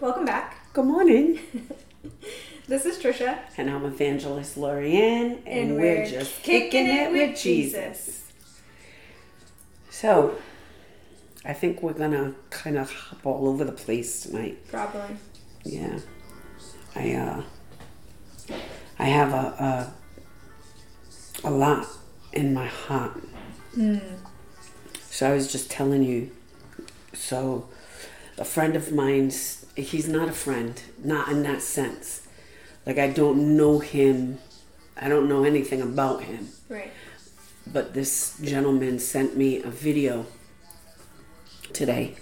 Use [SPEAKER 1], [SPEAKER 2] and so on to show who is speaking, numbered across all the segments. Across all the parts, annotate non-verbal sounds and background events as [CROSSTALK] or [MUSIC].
[SPEAKER 1] welcome back.
[SPEAKER 2] Good morning. [LAUGHS]
[SPEAKER 1] This is Trisha.
[SPEAKER 2] And I'm Evangelist Lorianne, and, and we're, we're, just kicking, it with Jesus. Jesus. So, I think we're gonna kind of hop all over the place tonight.
[SPEAKER 1] Probably.
[SPEAKER 2] Yeah. I uh I have a a, a lot in my heart. Mm. So I was just telling you. So a friend of mine's he's not a friend, not in that sense. Like I don't know him. I don't know anything about him.
[SPEAKER 1] Right.
[SPEAKER 2] But this gentleman sent me a video today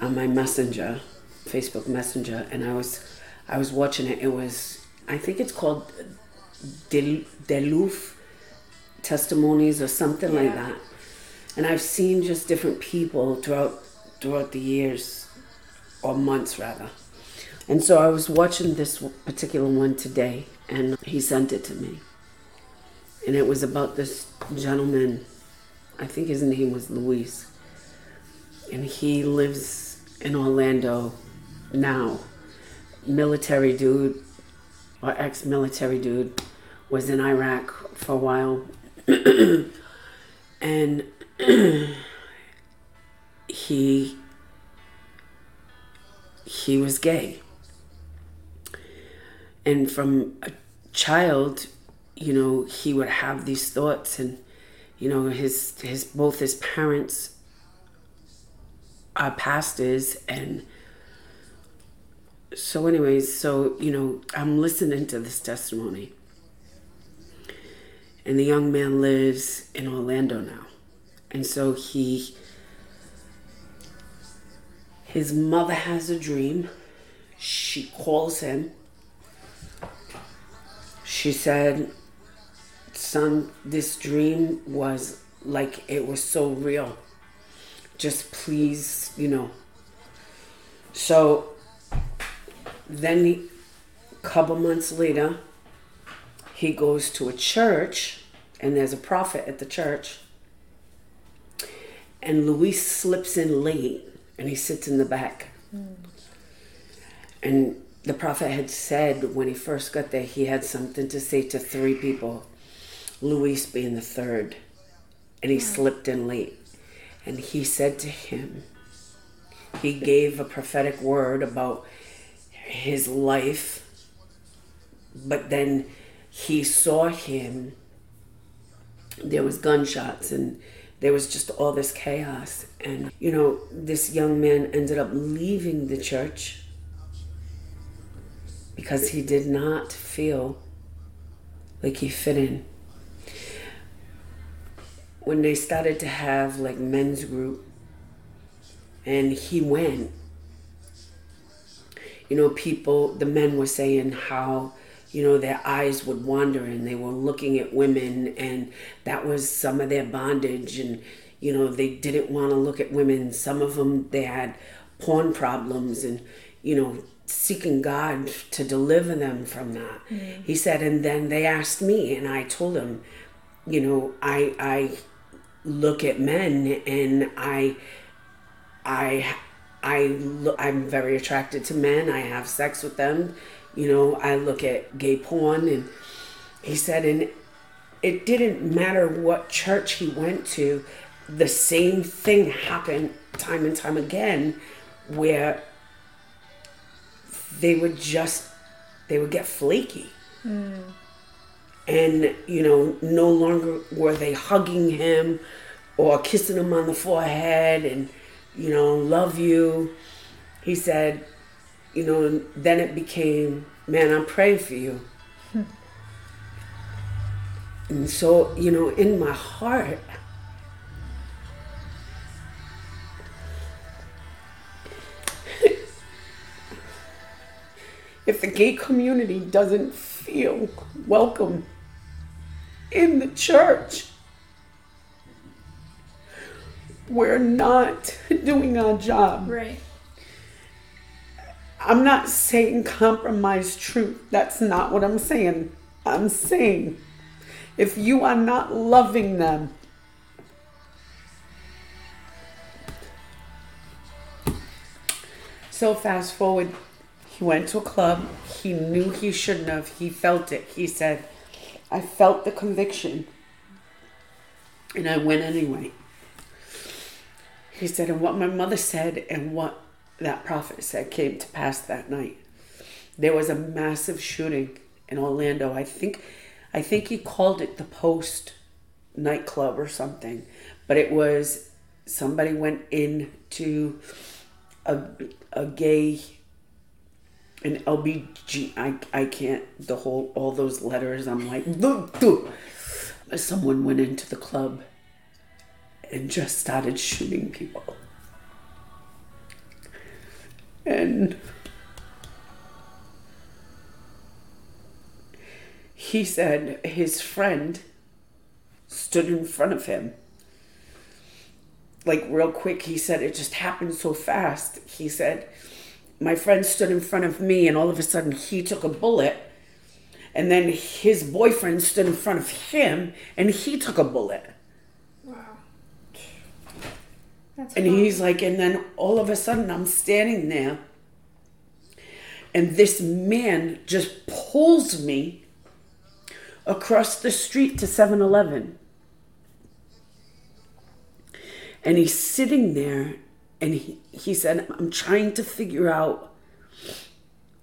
[SPEAKER 2] on my messenger, Facebook Messenger, and I was I was watching it. It was I think it's called Del- Delafé testimonies or something yeah. like that. And I've seen just different people throughout throughout the years or months rather. And so I was watching this particular one today and he sent it to me. And it was about this gentleman, I think his name was Luis. And he lives in Orlando now. Military dude or ex military dude was in Iraq for a while. [CLEARS THROAT] and [CLEARS THROAT] he he was gay. And from a child you know he would have these thoughts and you know his his both his parents are pastors and so anyways so you know i'm listening to this testimony. And the young man lives in orlando now. And so he his mother has a dream she calls him she said, Son, this dream was like it was so real. Just please, you know. So then, a couple months later, he goes to a church, and there's a prophet at the church. And Luis slips in late, and he sits in the back. Mm. And the prophet had said when he first got there, he had something to say to three people, Luis being the third. And he slipped in late. And he said to him, he gave a prophetic word about his life, but then he saw him. There was gunshots and there was just all this chaos. And, you know, this young man ended up leaving the church because he did not feel like he fit in. When they started to have like men's group and he went, you know, people, the men were saying how, you know, their eyes would wander and they were looking at women and that was some of their bondage and, you know, they didn't want to look at women. Some of them, they had porn problems and, you know, seeking God to deliver them from that. Mm-hmm. He said, and then they asked me, and I told him, you know, I I look at men and I I I look, I'm very attracted to men. I have sex with them. You know, I look at gay porn, and he said, and it didn't matter what church he went to, the same thing happened time and time again, where they would just they would get flaky. Mm. And you know, no longer were they hugging him or kissing him on the forehead and you know, love you. He said, you know, then it became, man, I'm praying for you. Hmm. [LAUGHS] And so, you know, in my heart, [LAUGHS] if the gay community doesn't feel welcome in the church, we're not [LAUGHS] doing our job.
[SPEAKER 1] Right.
[SPEAKER 2] I'm not saying compromise truth. That's not what I'm saying. I'm saying if you are not loving them, So fast forward, he went to a club. He knew he shouldn't have. He felt it. He said, I felt the conviction. And I went anyway. He said, and what my mother said and what that prophet said came to pass that night. There was a massive shooting in Orlando. I think I think he called it the Pulse nightclub or something. But it was somebody went into a a gay an LBG I I can't the whole all those letters I'm like someone went into the club and just started shooting people. And he said his friend stood in front of him. Like, real quick, he said it just happened so fast. He said, My friend stood in front of me, and all of a sudden he took a bullet. And then his boyfriend stood in front of him, and he took a bullet. That's and he's like, and then all of a sudden I'm standing there, and this man just pulls me across the street to 7 Eleven. And he's sitting there, and he, he said, I'm trying to figure out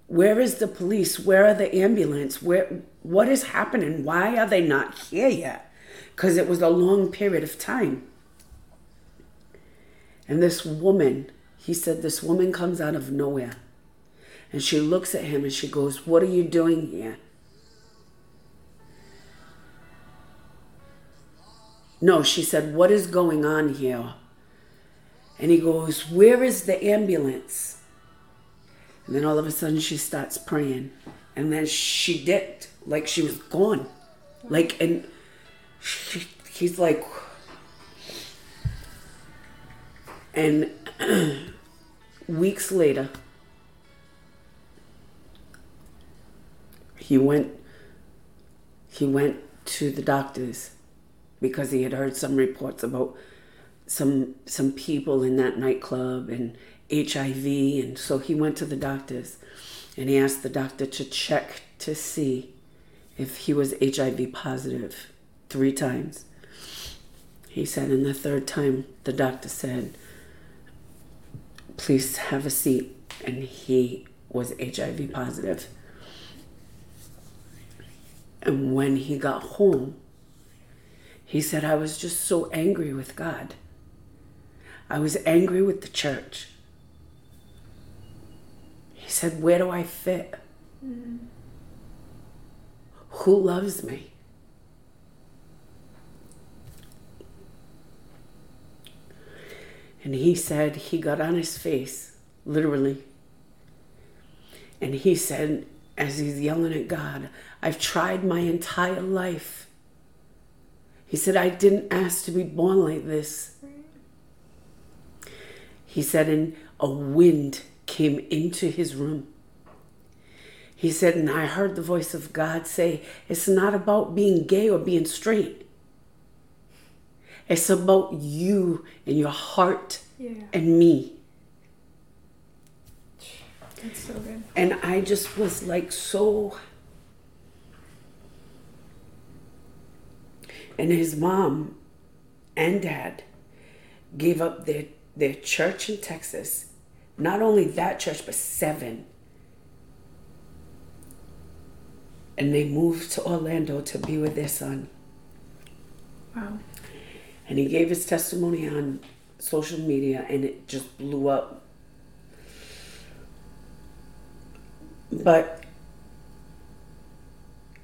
[SPEAKER 2] where is the police? Where are the ambulance? Where what is happening? Why are they not here yet? Because it was a long period of time. And this woman, he said, this woman comes out of nowhere. And she looks at him and she goes, What are you doing here? No, she said, What is going on here? And he goes, Where is the ambulance? And then all of a sudden she starts praying. And then she dipped, like she was gone. Like, and she, he's like, and [CLEARS THROAT] weeks later, he went he went to the doctors because he had heard some reports about some some people in that nightclub and HIV and so he went to the doctors and he asked the doctor to check to see if he was HIV positive three times. He said and the third time the doctor said please have a seat. And he was HIV positive. And when he got home, he said, I was just so angry with God. I was angry with the church. He said, Where do I fit? Mm-hmm. Who loves me? And he said he got on his face, literally. And he said, as he's yelling at God, I've tried my entire life. He said, I didn't ask to be born like this. He said, and a wind came into his room. He said, and I heard the voice of God say, It's not about being gay or being straight. It's about you and your heart yeah. and me.
[SPEAKER 1] That's so good.
[SPEAKER 2] And I just was like so. And his mom and dad gave up their, their church in Texas. Not only that church, but seven. And they moved to Orlando to be with their son.
[SPEAKER 1] Wow
[SPEAKER 2] and he gave his testimony on social media and it just blew up. But,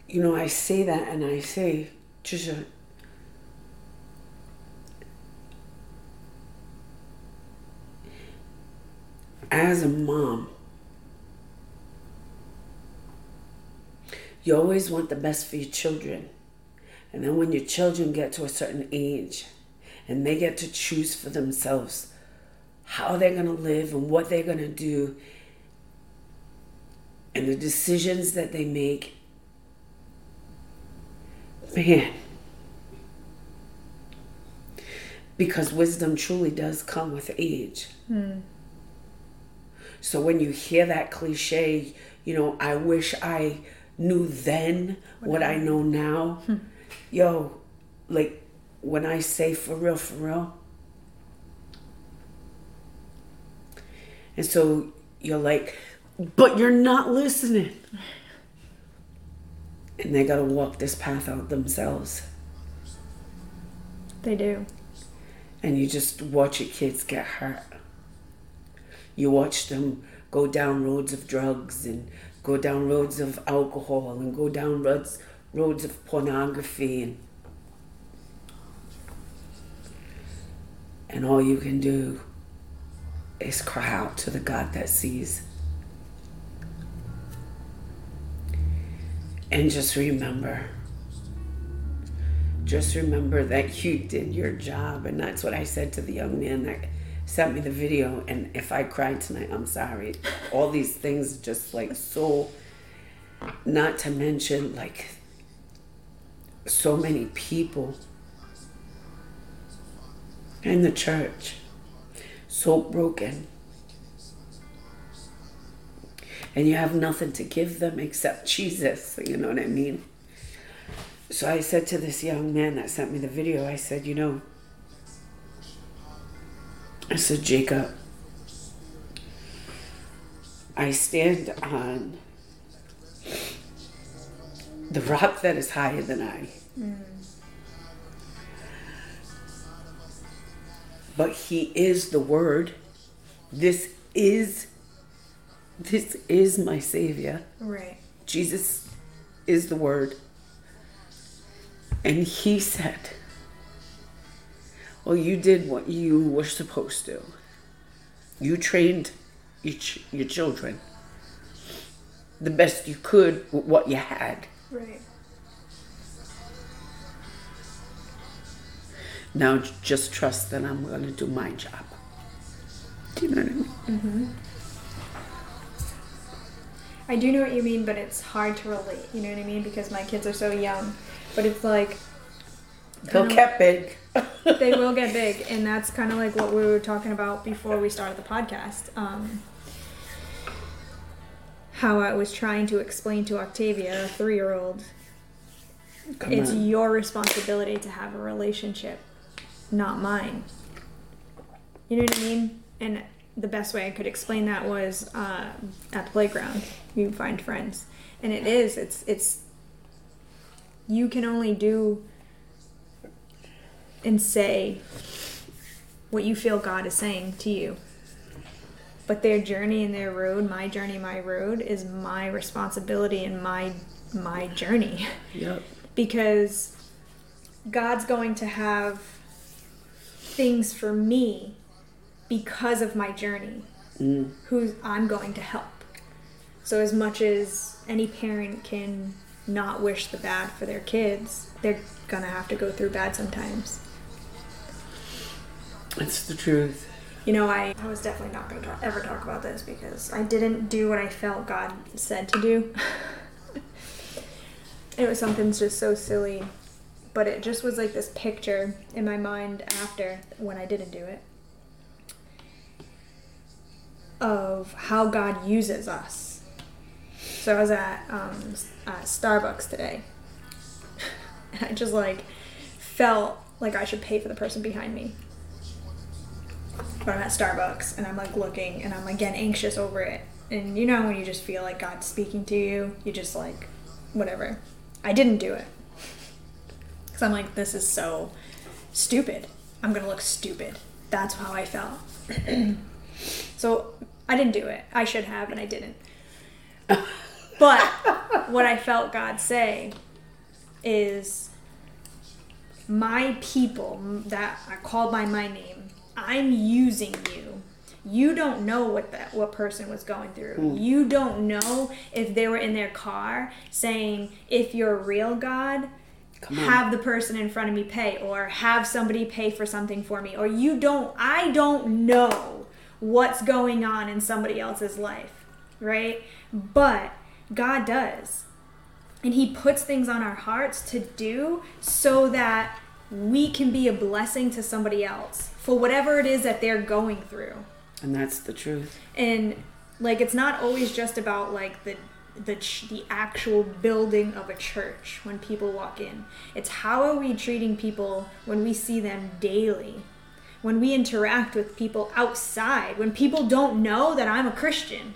[SPEAKER 2] you know, I say that and I say, Trisha, as a mom, you always want the best for your children. And then when your children get to a certain age and they get to choose for themselves how they're going to live and what they're going to do and the decisions that they make, man, because wisdom truly does come with age. Mm. So when you hear that cliche, you know, I wish I knew then what I know now. Yo, like when I say for real, for real. And so you're like, but you're not listening. And they got to walk this path out themselves.
[SPEAKER 1] They do.
[SPEAKER 2] And you just watch your kids get hurt. You watch them go down roads of drugs and go down roads of alcohol and go down roads roads of pornography and and all you can do is cry out to the God that sees. And just remember, just remember that you did your job. And that's what I said to the young man that sent me the video. And if I cried tonight, I'm sorry. All these things just like so, not to mention like so many people in the church so broken and you have nothing to give them except Jesus, you know what I mean? So I said to this young man that sent me the video, I said, you know, I said, Jacob, I stand on the rock that is higher than I. Mm. But he is the word. This is this is my savior.
[SPEAKER 1] Right.
[SPEAKER 2] Jesus is the word. And he said, Well, you did what you were supposed to. You trained each your children the best you could with what you had.
[SPEAKER 1] Right.
[SPEAKER 2] Now just trust that I'm going to do my job. Do you know what I mean? Mm-hmm.
[SPEAKER 1] I do know what you mean, but it's hard to relate. You know what I mean? Because my kids are so young. But it's like
[SPEAKER 2] They'll get big. [LAUGHS]
[SPEAKER 1] they will get big, and that's kind of like what we were talking about before we started the podcast. Um, how I was trying to explain to Octavia, a three-year-old, it's
[SPEAKER 2] on.
[SPEAKER 1] your responsibility to have a relationship, not mine. You know what I mean? And the best way I could explain that was uh, at the playground. You find friends, and it is. It's it's. You can only do and say what you feel God is saying to you. But their journey and their road, my journey, my road, is my responsibility and my my journey
[SPEAKER 2] Yep. [LAUGHS]
[SPEAKER 1] because God's going to have things for me because of my journey,
[SPEAKER 2] Mm.
[SPEAKER 1] who I'm going to help. So, as much as any parent can not wish the bad for their kids, they're gonna have to go through bad sometimes.
[SPEAKER 2] It's the truth.
[SPEAKER 1] You know, I, I was definitely not going to talk, ever talk about this because I didn't do what I felt God said to do. [LAUGHS] it was something just so silly, but it just was like this picture in my mind after when I didn't do it of how God uses us. So I was at um, at Starbucks today, [LAUGHS] and I just like felt like I should pay for the person behind me but I'm at Starbucks and I'm like looking and I'm getting anxious over it. And you know when you just feel like God's speaking to you, you just like whatever. I didn't do it. Cuz I'm like this is so stupid. I'm to look stupid. That's how I felt. [CLEARS THROAT] so I didn't do it. I should have and I didn't. But what I felt God say is my people that are called by my name i'm using you you don't know what that what person was going through hmm. you don't know if they were in their car saying if you're a real god. Have the person in front of me pay or have somebody pay for something for me or you don't i don't know what's going on in somebody else's life right? But god does. And he puts things on our hearts to do so that we can be a blessing to somebody else for whatever it is that they're going through.
[SPEAKER 2] And that's the truth.
[SPEAKER 1] and Like it's not always just about like the the ch- the actual building of a church when people walk in. It's how are we treating people when we see them daily? When we interact with people outside, when people don't know that I'm a Christian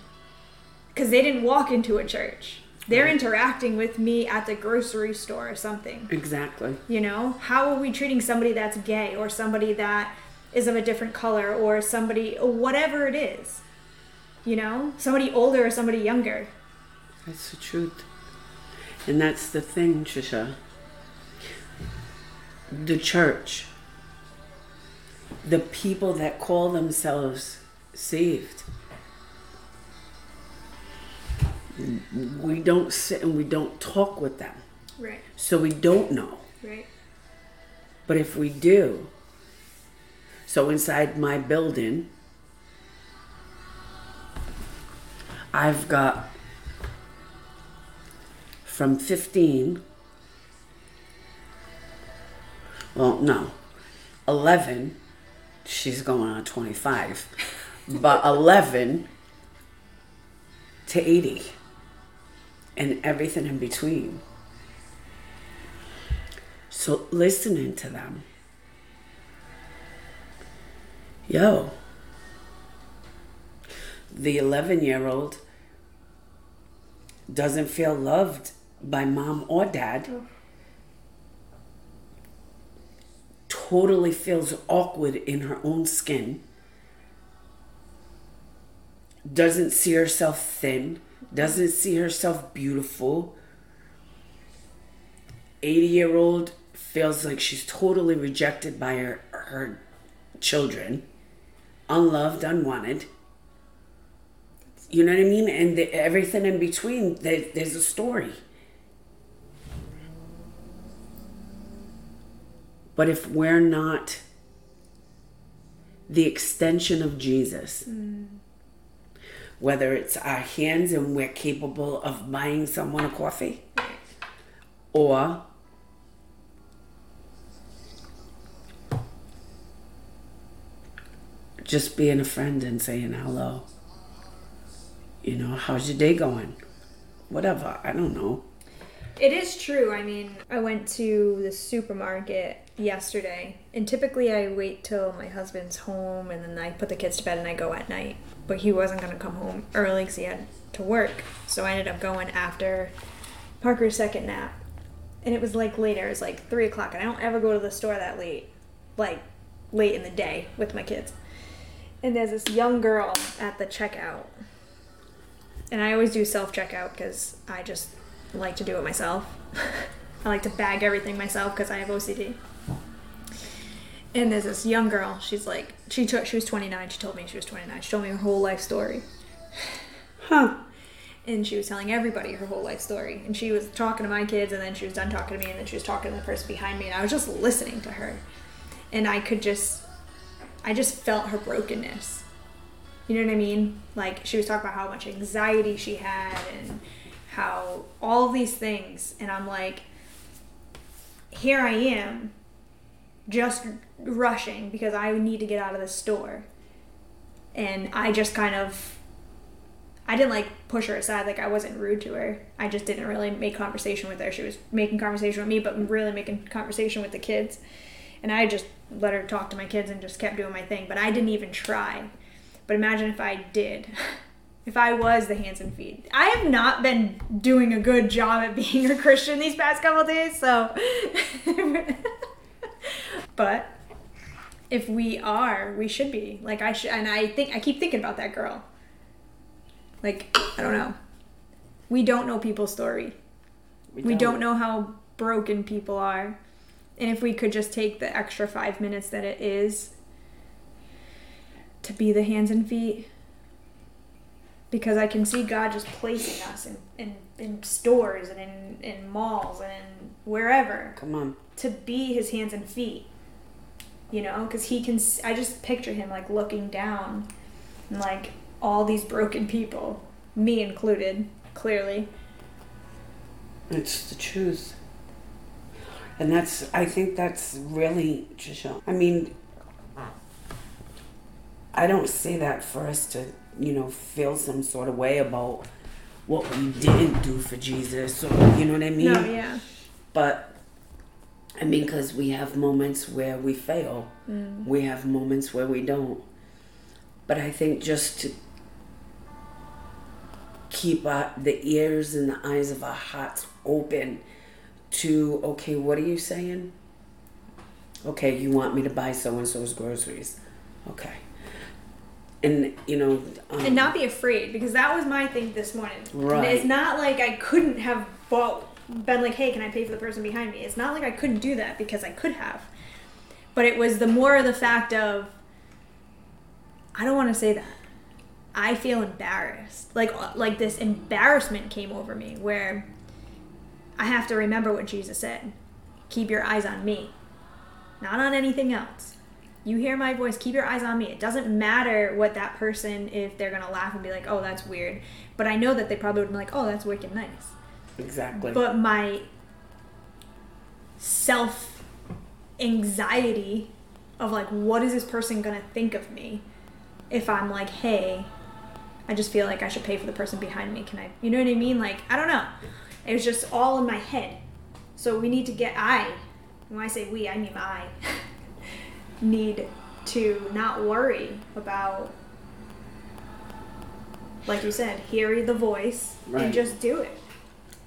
[SPEAKER 1] because they didn't walk into a church. They're interacting with me at the grocery store or something.
[SPEAKER 2] Exactly.
[SPEAKER 1] You know, how are we treating somebody that's gay or somebody that is of a different color or somebody, whatever it is? You know, somebody older or somebody younger.
[SPEAKER 2] That's the truth. And that's the thing, Trisha. The church, the people that call themselves saved, we don't sit and we don't talk with them.
[SPEAKER 1] Right,
[SPEAKER 2] So we don't know.
[SPEAKER 1] right.
[SPEAKER 2] But if we do, so inside my building, I've got from 15, well, no, 11, she's going on 25, but [LAUGHS] 11 to 80, and everything in between. So listening to them. Yo. The 11 year old doesn't feel loved by mom or dad. Totally feels awkward in her own skin. Doesn't see herself thin. Doesn't see herself beautiful. 80 year old feels like she's totally rejected by her, her children, unloved, unwanted. You know what I mean? And the, everything in between, there, there's a story. But if we're not the extension of Jesus, mm. whether it's our hands and we're capable of buying someone a coffee, or just being a friend and saying hello. You know, how's your day going? Whatever, I don't know.
[SPEAKER 1] It is true. I mean, I went to the supermarket yesterday, and typically I wait till my husband's home and then I put the kids to bed and I go at night. But he wasn't going to come home early because he had to work. So I ended up going after Parker's second nap. And it was like later, it was like 3 o'clock, and I don't ever go to the store that late, like late in the day with my kids. And there's this young girl at the checkout. And I always do self checkout because I just like to do it myself. [LAUGHS] I like to bag everything myself because I have OCD. And there's this young girl. She's like, she took, she was 29. She told me she was 29. She told me her whole life story. [LAUGHS]
[SPEAKER 2] Huh.
[SPEAKER 1] And she was telling everybody her whole life story. And she was talking to my kids, and then she was done talking to me, and then she was talking to the person behind me. And I was just listening to her. And I could just, I just felt her brokenness. You know what I mean? Like, she was talking about how much anxiety she had and how all these things. And I'm like, here I am, just rushing because I need to get out of the store. And I just kind of I didn't like push her aside, like I wasn't rude to her. I just didn't really make conversation with her. She was making conversation with me, but really making conversation with the kids. And I just let her talk to my kids and just kept doing my thing. But I didn't even try. But imagine if I did. [LAUGHS] If I was the hands and feet. I have not been doing a good job at being a Christian these past couple days, so. [LAUGHS] but if we are, we should be. Like I should, and I think I keep thinking about that girl. Like I don't know. We don't know people's story. We don't know how broken people are. And if we could just take the extra five minutes that it is to be the hands and feet. Because I can see God just placing us in, in, in stores and in, in malls and wherever
[SPEAKER 2] Come on.
[SPEAKER 1] to be his hands and feet. You know, because he can. I just picture him like looking down, and like all these broken people, me included, clearly.
[SPEAKER 2] It's the truth. And that's, I think that's really, Trisha. I mean, I don't say that for us to you know, feel some sort of way about what we didn't do for Jesus or you know what I mean?
[SPEAKER 1] No, yeah.
[SPEAKER 2] But I mean, because we have moments where we fail,
[SPEAKER 1] Mm.
[SPEAKER 2] we have moments where we don't. But I think just to keep our, the ears and the eyes of our hearts open to, okay, what are you saying? Okay, you want me to buy so and so's groceries. Okay. And, you know, um,
[SPEAKER 1] and not be afraid because that was my thing this morning.
[SPEAKER 2] Right.
[SPEAKER 1] It's not like I couldn't have bought been like, hey, can I pay for the person behind me? It's not like I couldn't do that because I could have. But it was the more of the fact of I don't want to say that. I feel embarrassed. Like uh, like this embarrassment came over me where I have to remember what Jesus said. Keep your eyes on me, not on anything else. You hear my voice, keep your eyes on me. It doesn't matter what that person, if they're gonna laugh and be like, oh, that's weird. But I know that they probably would be like, oh, that's wicked nice.
[SPEAKER 2] exactly.
[SPEAKER 1] But my self anxiety of like, what is this person gonna think of me if I'm like, hey, I just feel like I should pay for the person behind me. Can I, you know what I mean? Like, I don't know. It was just all in my head. So we need to get, I, when I say we, I mean I, [LAUGHS] need to not worry about, like you said, hearing the voice
[SPEAKER 2] Right.
[SPEAKER 1] and just do it.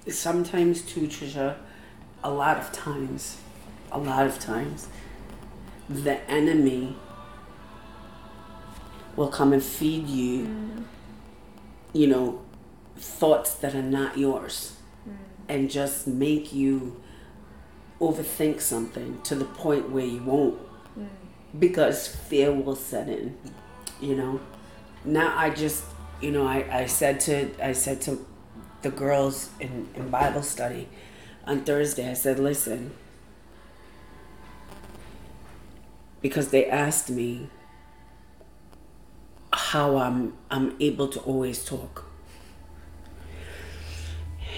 [SPEAKER 2] sometimes too, Trisha, a lot of times, a lot of times, the enemy will come and feed you, mm. you know, thoughts that are not yours mm. and just make you overthink something to the point where you won't because fear will set in, you know. Now I just, you know, I, I said to I said to the girls in, in Bible study on Thursday, I said, listen, because they asked me how I'm I'm able to always talk.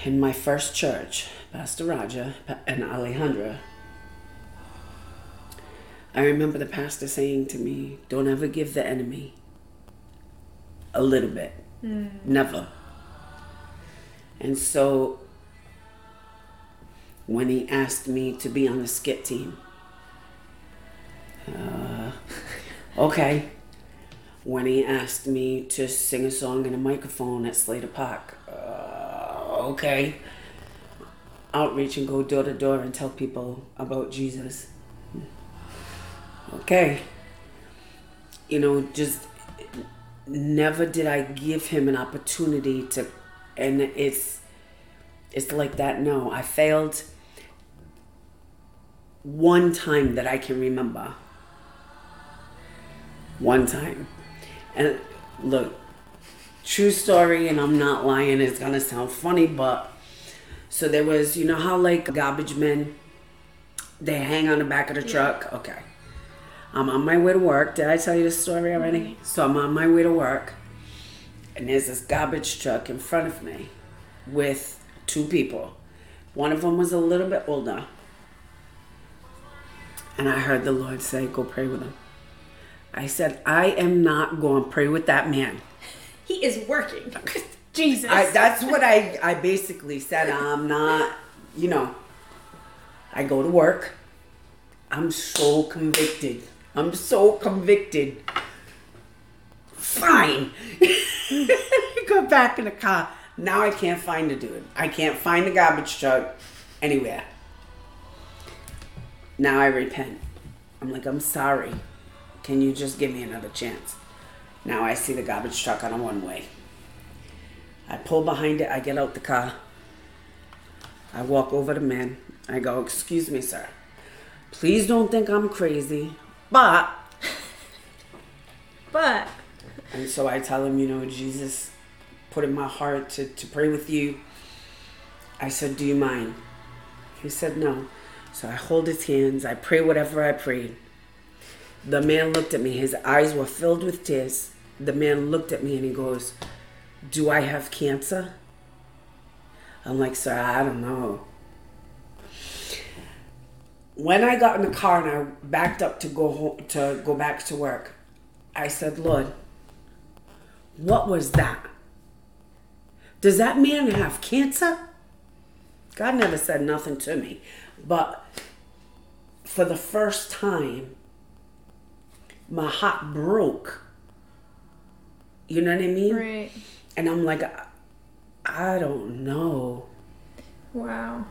[SPEAKER 2] In my first church, Pastor Raja and Alejandra, I remember the pastor saying to me, Don't ever give the enemy a little bit. Never. And so when he asked me to be on the skit team, uh, okay. When he asked me to sing a song in a microphone at Slater Park, uh, okay. Outreach and go door to door and tell people about Jesus. Okay. You know, just never did I give him an opportunity to and it's it's like that. No I failed one time that I can remember. One time. And look true story and I'm not lying it's gonna sound funny but so there was you know how like garbage men they hang on the back of the truck? Okay I'm on my way to work. Did I tell you the story already? Mm-hmm. So I'm on my way to work, and there's this garbage truck in front of me with two people. One of them was a little bit older, and I heard the Lord say, Go pray with him. I said, I am not going to pray with that man. [LAUGHS]
[SPEAKER 1] He is working. [LAUGHS] Jesus.
[SPEAKER 2] I, that's what I, I basically said. I'm not, you know, I go to work. I'm so convicted. I'm so convicted. Fine. [LAUGHS] go back in the car. Now I can't find the dude. I can't find the garbage truck anywhere. Now I repent. I'm like, I'm sorry. Can you just give me another chance? Now I see the garbage truck on a one way. I pull behind it. I get out the car. I walk over to man. I go, Excuse me, sir. Please don't think I'm crazy, but. [LAUGHS]
[SPEAKER 1] but
[SPEAKER 2] And so I tell him, you know, Jesus put in my heart to, to pray with you. I said, Do you mind? He said, No. So I hold his hands. I pray whatever I prayed. The man looked at me. His eyes were filled with tears. The man looked at me and he goes, Do I have cancer? I'm like, Sir, I don't know. When I got in the car and I backed up to go home, to go back to work, I said, Lord, What was that? Does that man have cancer? God never said nothing to me. But for the first time, my heart broke. You know what I mean?
[SPEAKER 1] Right.
[SPEAKER 2] And I'm like, I, I don't know.
[SPEAKER 1] Wow.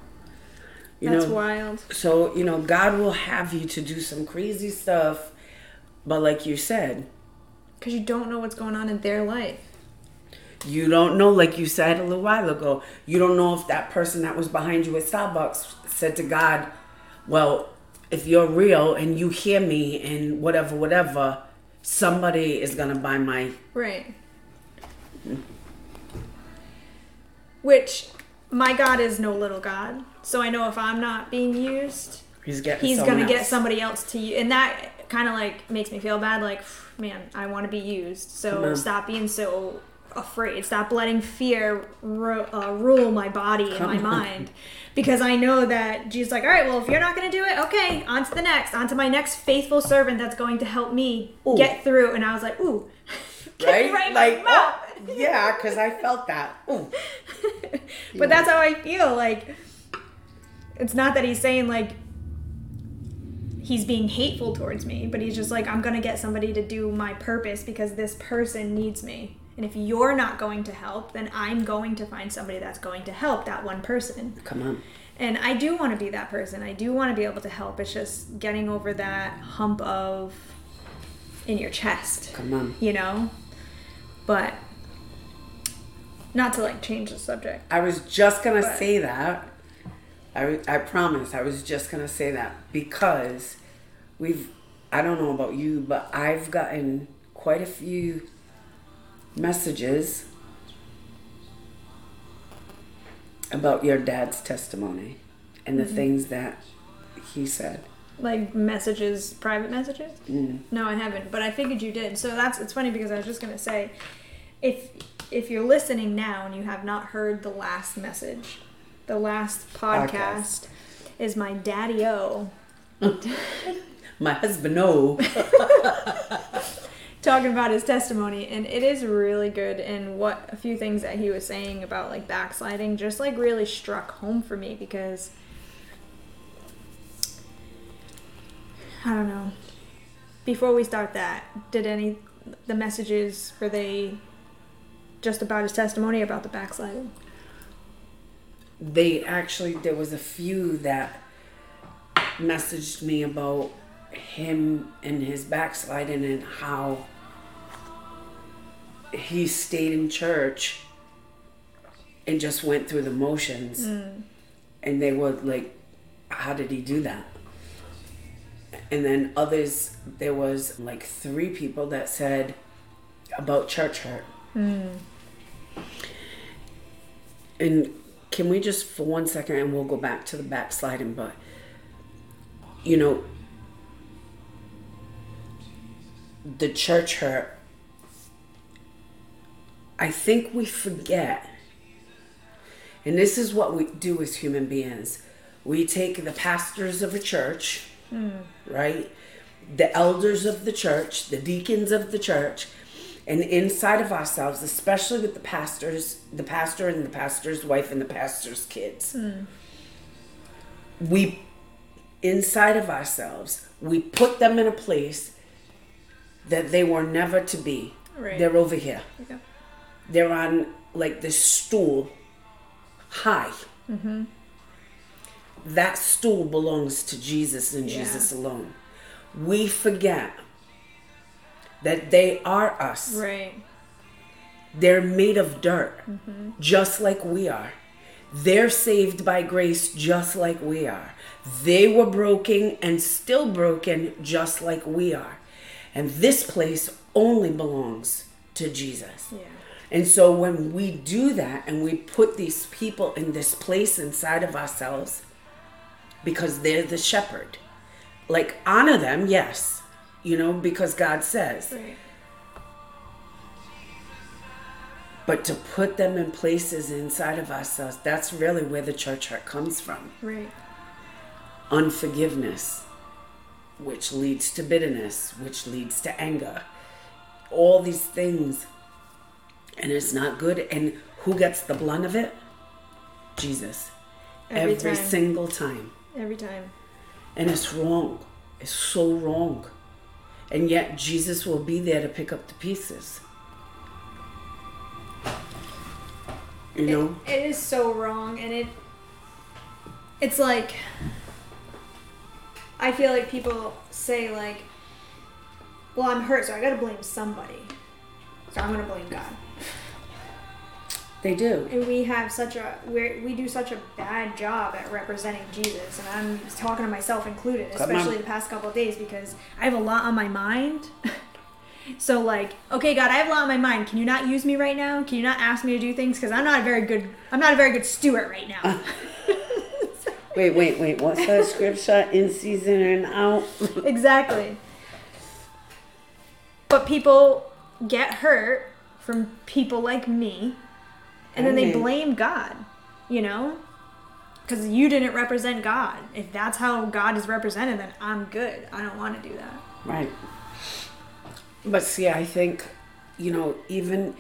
[SPEAKER 2] You
[SPEAKER 1] That's
[SPEAKER 2] know,
[SPEAKER 1] wild.
[SPEAKER 2] so you know, God will have you to do some crazy stuff, but like you said,
[SPEAKER 1] Because you don't know what's going on in their life.
[SPEAKER 2] you don't know. Like you said a little while ago, you don't know if that person that was behind you at Starbucks said to God, "Well, if you're real and you hear me and whatever, whatever, somebody is gonna buy my."
[SPEAKER 1] Right. Which my God is no little God. So I know if I'm not being used,
[SPEAKER 2] He's
[SPEAKER 1] he's gonna get somebody else to use. And that kind of like makes me feel bad. Like, [SIGHS] man, I want to be used. So
[SPEAKER 2] Come
[SPEAKER 1] stop being so afraid. Stop letting fear ru- uh, rule my body and my
[SPEAKER 2] on.
[SPEAKER 1] mind. Because I know that Jesus, like, all right, well, if you're not going to do it, okay, on to the next, on to my next faithful servant that's going to help me
[SPEAKER 2] Ooh.
[SPEAKER 1] get through. And I was like, ooh, [LAUGHS]
[SPEAKER 2] right,
[SPEAKER 1] right
[SPEAKER 2] like oh, [LAUGHS] yeah, because I felt that. [LAUGHS]
[SPEAKER 1] But that's how I feel. Like, it's not that he's saying like he's being hateful towards me, but he's just like, I'm gonna get somebody to do my purpose because this person needs me. And if you're not going to help, then I'm going to find somebody that's going to help that one person.
[SPEAKER 2] Come on.
[SPEAKER 1] And I do want to be that person. I do want to be able to help. It's just getting over that hump of in your chest,
[SPEAKER 2] Come on.
[SPEAKER 1] you know? But not to like change the subject.
[SPEAKER 2] I was just gonna
[SPEAKER 1] But-
[SPEAKER 2] say that. I, I promise. I was just gonna say that because we've. I don't know about you, but I've gotten quite a few messages about your dad's testimony and the
[SPEAKER 1] Mm-hmm.
[SPEAKER 2] things that he said.
[SPEAKER 1] Like messages private messages
[SPEAKER 2] Mm.
[SPEAKER 1] no i haven't but i figured you did so that's it's funny because i was just going to say if if you're listening now and you have not heard the last message the last podcast,
[SPEAKER 2] Podcast.
[SPEAKER 1] is my daddy o [LAUGHS]
[SPEAKER 2] My husband, o. [LAUGHS]
[SPEAKER 1] talking about his testimony and it is really good and what a few things that he was saying about like backsliding just like really struck home for me because I don't know. Before we start that, did any the messages were they just about his testimony about the backsliding?
[SPEAKER 2] they actually there was a few that messaged me about him and his backsliding and how he stayed in church and just went through the motions mm. and they were like how did he do that and then others there was like three people that said about church hurt. Hmm. And can we just for one second and we'll go back to the backsliding but you know the church hurt i think we forget and this is what we do as human beings. We take the pastors of a church Hmm. right? The elders of the church the deacons of the church and inside of ourselves especially with the pastors the pastor and the pastor's wife and the pastor's kids. Hmm. We inside of ourselves we put them in a place that they were never to be.
[SPEAKER 1] Right.
[SPEAKER 2] they're over here. They're on like this stool high mm-hmm. That stool belongs to jesus and
[SPEAKER 1] Yeah.
[SPEAKER 2] jesus alone we forget that they are us
[SPEAKER 1] Right.
[SPEAKER 2] they're made of dirt, mm-hmm. just like we are. They're saved by grace, just like we are. They were broken and still broken, just like we are. And this place only belongs to Jesus.
[SPEAKER 1] Yeah.
[SPEAKER 2] And so when we do that and we put these people in this place inside of ourselves, because they're the shepherd, like honor them, yes, you know, because God says.
[SPEAKER 1] Right.
[SPEAKER 2] But to put them in places inside of ourselves, that's really where the church hurt comes from.
[SPEAKER 1] Right.
[SPEAKER 2] Unforgiveness, which leads to bitterness, which leads to anger. All these things and it's not good. And who gets the blunt of it? Jesus.
[SPEAKER 1] Every
[SPEAKER 2] Every,
[SPEAKER 1] time.
[SPEAKER 2] single time.
[SPEAKER 1] Every time.
[SPEAKER 2] And it's wrong. It's so wrong. And yet Jesus will be there to pick up the pieces. You know?
[SPEAKER 1] it is so wrong and it it's like i feel like people say like well i'm hurt so i gotta blame somebody so i'm gonna blame god
[SPEAKER 2] They do.
[SPEAKER 1] and we have such a we we do such a bad job at representing jesus and i'm talking to myself included especially the past couple of days because i have a lot on my mind [LAUGHS] so like okay god i have a lot on my mind can you not use me right now can you not ask me to do things because i'm not a very good i'm not a very good steward right now uh.
[SPEAKER 2] Wait, wait, wait. What's that [LAUGHS] scripture? In season and out?
[SPEAKER 1] exactly but people get hurt from people like me and then they blame god you know because you didn't represent god if that's how god is represented then i'm good i don't want to do that
[SPEAKER 2] Right. But see, I think, you know, even,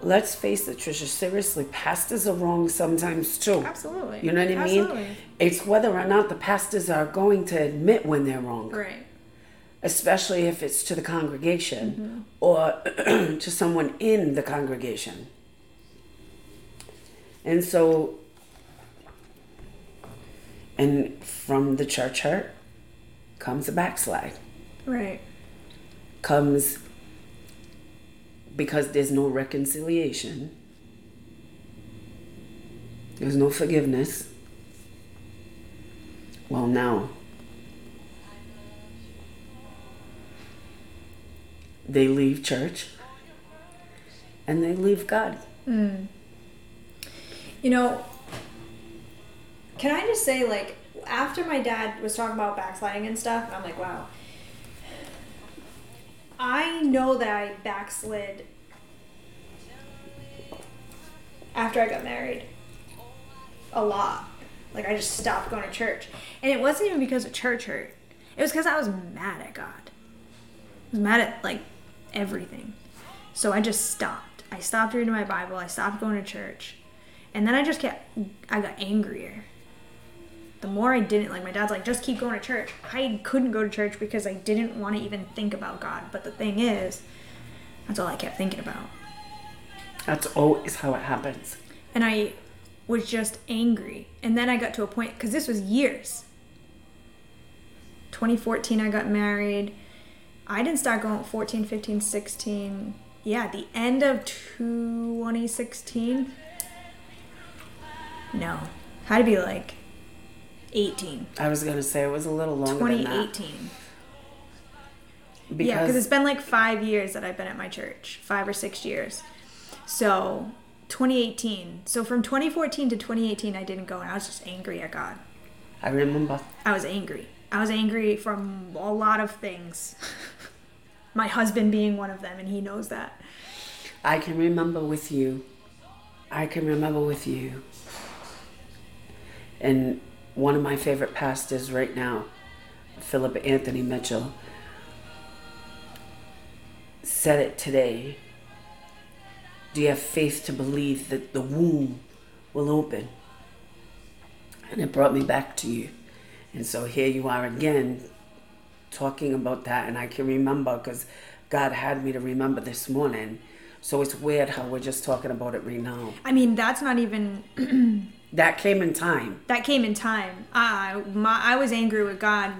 [SPEAKER 2] let's face it, Trisha, seriously, pastors are wrong sometimes too.
[SPEAKER 1] absolutely
[SPEAKER 2] You know what I mean?
[SPEAKER 1] absolutely
[SPEAKER 2] It's whether or not the pastors are going to admit when they're wrong,
[SPEAKER 1] right
[SPEAKER 2] especially if it's to the congregation
[SPEAKER 1] Mm-hmm.
[SPEAKER 2] or [CLEARS THROAT] to someone in the congregation. And so, and from the church hurt comes a backslide.
[SPEAKER 1] right
[SPEAKER 2] Comes because there's no reconciliation, there's no forgiveness. Well, now they leave church and they leave God. Mm.
[SPEAKER 1] You know, can I just say, like, after my dad was talking about backsliding and stuff, I'm like, wow. I know that I backslid after I got married. A lot. Like, I just stopped going to church. And it wasn't even because of church hurt, it was because I was mad at God. I was mad at, like, everything. So I just stopped. I stopped reading my Bible. I stopped going to church. And then I just kept, I got angrier. The more I didn't, like my dad's like, just keep going to church. I couldn't go to church because I didn't want to even think about God. But the thing is, that's all I kept thinking about.
[SPEAKER 2] That's always how it happens.
[SPEAKER 1] And I was just angry. And then I got to a point, because this was years. 2014, I got married. I didn't start going 14, 15, 16. Yeah, the end of 2016. No. Had to be like 18.
[SPEAKER 2] I was gonna say it was a little longer than
[SPEAKER 1] 2018.
[SPEAKER 2] because
[SPEAKER 1] yeah, because it's been like five years that I've been at my church, five or six years. So 2018. So from 2014 to 2018, I didn't go, and I was just angry at God.
[SPEAKER 2] I remember
[SPEAKER 1] I was angry. I was angry from a lot of things. [LAUGHS] my husband being one of them, and he knows that.
[SPEAKER 2] I can remember with you. I can remember with you. And one of my favorite pastors right now, Philip Anthony Mitchell, said it today. Do you have faith to believe that the womb will open? And it brought me back to you. And so here you are again talking about that. And I can remember because God had me to remember this morning. So it's weird how we're just talking about it right now.
[SPEAKER 1] I mean, that's not even [CLEARS THROAT]
[SPEAKER 2] That came in time
[SPEAKER 1] that came in time. I my I was angry with God,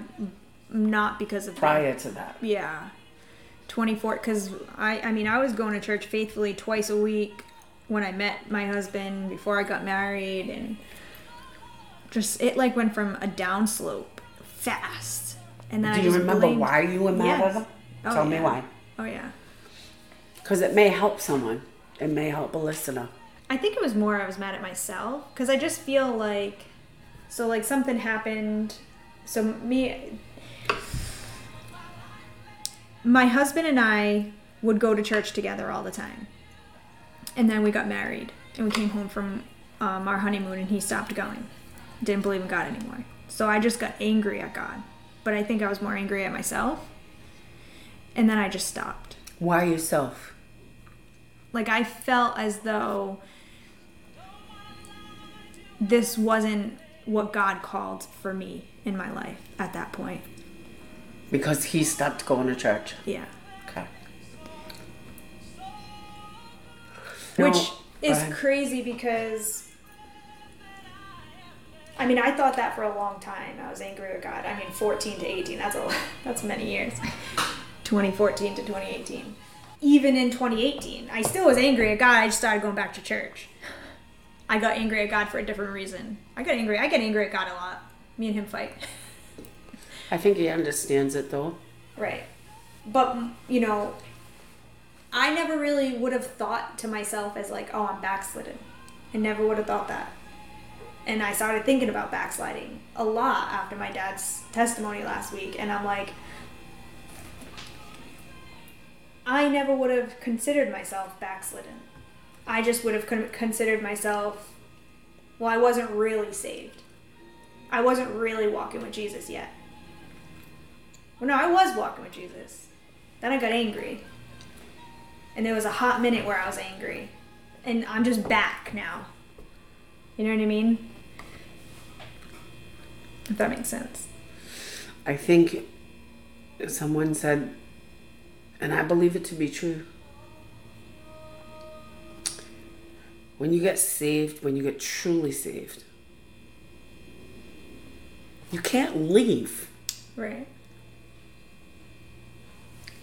[SPEAKER 1] not because of
[SPEAKER 2] prior to that.
[SPEAKER 1] Yeah. 24 cuz I I mean I was going to church faithfully twice a week when I met my husband before I got married and just it like went from a downslope fast. And then
[SPEAKER 2] Do
[SPEAKER 1] I
[SPEAKER 2] you remember
[SPEAKER 1] blamed-
[SPEAKER 2] why you were mad
[SPEAKER 1] Yes.
[SPEAKER 2] at him?
[SPEAKER 1] Oh,
[SPEAKER 2] Tell me
[SPEAKER 1] yeah.
[SPEAKER 2] why.
[SPEAKER 1] Oh yeah.
[SPEAKER 2] Because it may help someone. It may help a listener.
[SPEAKER 1] I think it was more I was mad at myself because I just feel like, so like something happened. So me, my husband and I would go to church together all the time, and then we got married and we came home from um, our honeymoon and he stopped going, didn't believe in God anymore. So I just got angry at God, but I think I was more angry at myself, and then I just stopped.
[SPEAKER 2] Why yourself?
[SPEAKER 1] Like I felt as though this wasn't what God called for me in my life at that point.
[SPEAKER 2] Because he stopped going to church.
[SPEAKER 1] Yeah.
[SPEAKER 2] Okay.
[SPEAKER 1] Which
[SPEAKER 2] No, go
[SPEAKER 1] is
[SPEAKER 2] ahead.
[SPEAKER 1] crazy because I mean, I thought that for a long time. I was angry with God. I mean, 14 to 18, that's a [LAUGHS] that's many years. 2014 to 2018. Even in 2018, I still was angry at God. I just started going back to church. I got angry at God for a different reason. I got angry. I get angry at God a lot. Me and him fight.
[SPEAKER 2] I think he understands it though.
[SPEAKER 1] Right. But, you know, I never really would have thought to myself as like, oh, I'm backslidden. I never would have thought that. And I started thinking about backsliding a lot after my dad's testimony last week. And I'm like, I never would have considered myself backslidden. I just would have con- considered myself, well, I wasn't really saved. I wasn't really walking with Jesus yet. Well, no, I was walking with Jesus. Then I got angry. And there was a hot minute where I was angry. And I'm just back now. You know what I mean? If that makes sense.
[SPEAKER 2] I think someone said, and I believe it to be true. When you get saved, when you get truly saved, you can't leave.
[SPEAKER 1] Right.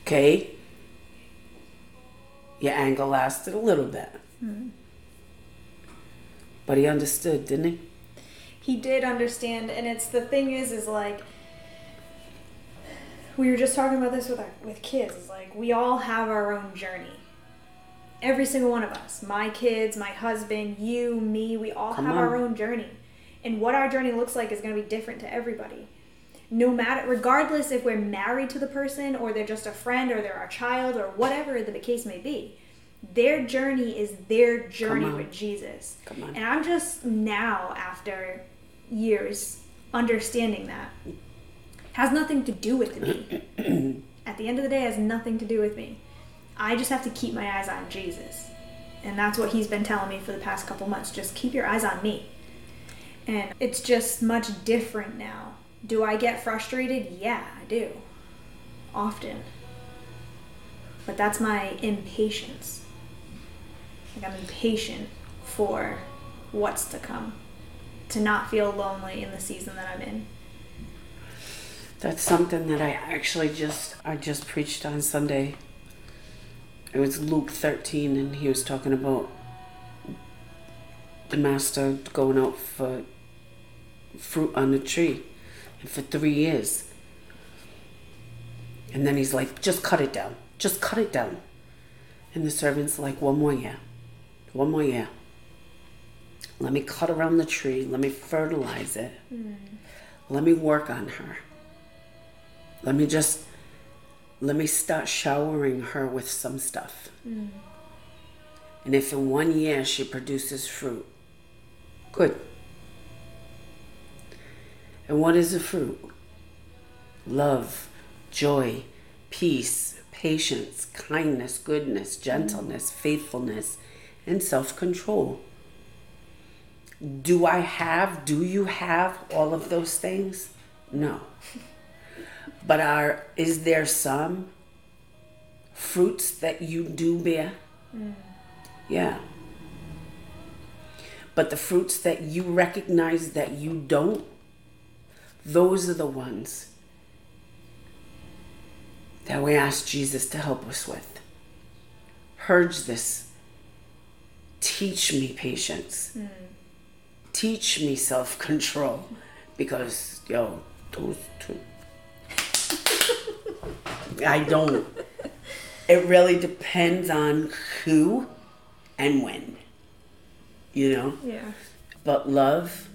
[SPEAKER 2] Okay? Your anger lasted a little bit. Hmm. But he understood, didn't he?
[SPEAKER 1] He did understand, and it's the thing is, is like, we were just talking about this with our, with kids. It's like we all have our own journey. Every single one of us, my kids, my husband, you, me, we all
[SPEAKER 2] Come
[SPEAKER 1] have our own journey, and what our journey looks like is going to be different to everybody. No matter, regardless if we're married to the person or they're just a friend or they're our child or whatever the case may be, their journey is their journey
[SPEAKER 2] on.
[SPEAKER 1] with Jesus.
[SPEAKER 2] Come on.
[SPEAKER 1] And I'm just now, after years, understanding that has nothing to do with me. [CLEARS THROAT] At the end of the day, has nothing to do with me. I just have to keep my eyes on Jesus, and that's what he's been telling me for the past couple months. Just keep your eyes on me, and it's just much different now. Do I get frustrated? Yeah, I do, often. But that's my impatience. Like I'm impatient for what's to come to not feel lonely in the season that I'm in.
[SPEAKER 2] That's something that I actually just I just preached on Sunday. It was Luke 13 and he was talking about the master going out for fruit on the tree and for 3 years. And then he's like, "Just cut it down. Just cut it down." And the servant's like, "One more year. One more year. Let me cut around the tree. Let me fertilize it. Mm. Let me work on her." let me just let me start showering her with some stuff. Mm. And if in one year she produces fruit good. And what is the fruit? Love joy peace patience kindness goodness mm. gentleness faithfulness and self-control. Do i have do you have all of those things? No [LAUGHS] but are is there some fruits that you do bear? Mm. Yeah. But the fruits that you recognize that you don't, those are the ones that we ask Jesus to help us with. Purge this. Teach me patience. Mm. Teach me self control. Because, yo, those two. I don't. It really depends on who and when. You know?
[SPEAKER 1] Yeah.
[SPEAKER 2] But love,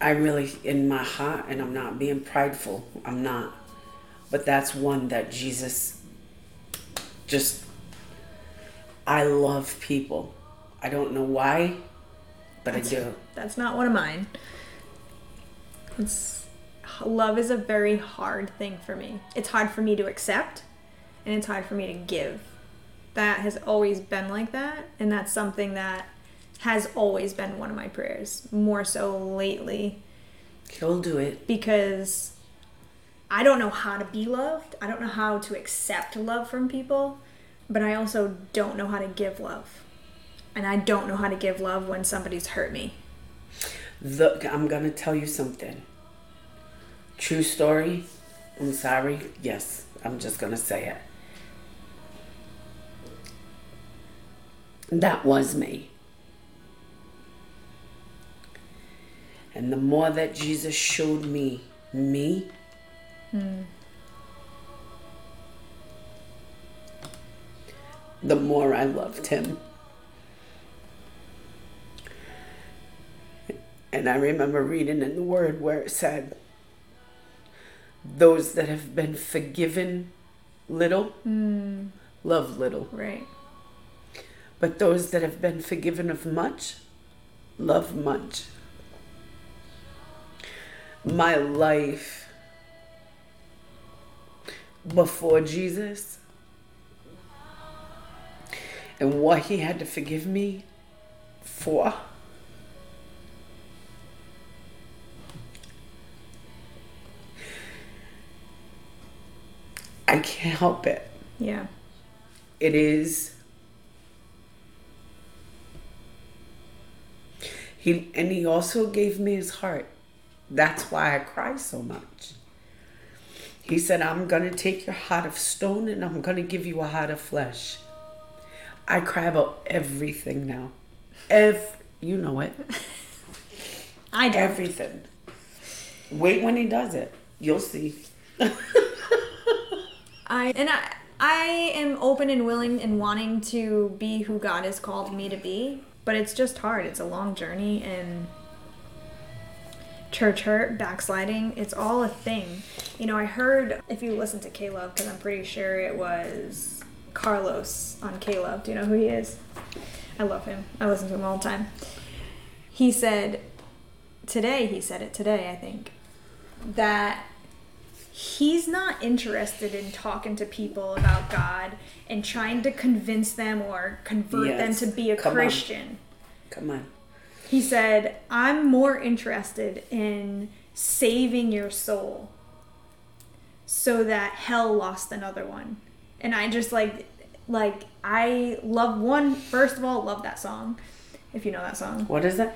[SPEAKER 2] I really, in my heart, and I'm not being prideful, I'm not. But that's one that Jesus just, I love people. I don't know why, but I do.
[SPEAKER 1] That's not one of mine. It's love is a very hard thing for me. It's hard for me to accept and it's hard for me to give. That has always been like that, and that's something that has always been one of my prayers, more so lately
[SPEAKER 2] He'll do it.
[SPEAKER 1] because I don't know how to be loved. I don't know how to accept love from people, but I also don't know how to give love. And I don't know how to give love when somebody's hurt me.
[SPEAKER 2] Look, I'm gonna tell you something. True story. I'm sorry. Yes, I'm just gonna say it. That was me. And the more that Jesus showed me me, the more I loved him. And I remember reading in the Word where it said, Those that have been forgiven little hmm. love little,
[SPEAKER 1] Right.
[SPEAKER 2] but those that have been forgiven of much love much. My life before Jesus and what he had to forgive me for. I can't help it.
[SPEAKER 1] Yeah.
[SPEAKER 2] It is. He and he also gave me his heart. That's why I cry so much. He said, I'm gonna take your heart of stone and I'm gonna give you a heart of flesh. I cry about everything now. Ev you know it. [LAUGHS]
[SPEAKER 1] I do.
[SPEAKER 2] Everything. Wait when he does it. You'll see. [LAUGHS]
[SPEAKER 1] I and I I am open and willing and wanting to be who God has called me to be, but it's just hard. It's a long journey and church hurt, backsliding, it's all a thing. You know, I heard if you listen to Caleb because I'm pretty sure it was Carlos on Caleb. Do you know who he is? I love him. I listen to him all the time. He said today, he said it today, I think, that he's not interested in talking to people about God and trying to convince them or convert them to be a
[SPEAKER 2] Come on.
[SPEAKER 1] Christian.
[SPEAKER 2] Come on.
[SPEAKER 1] He said, I'm more interested in saving your soul so that hell lost another one. And I just like, like, I love one, first of all, love that song. If you know that song.
[SPEAKER 2] What is it?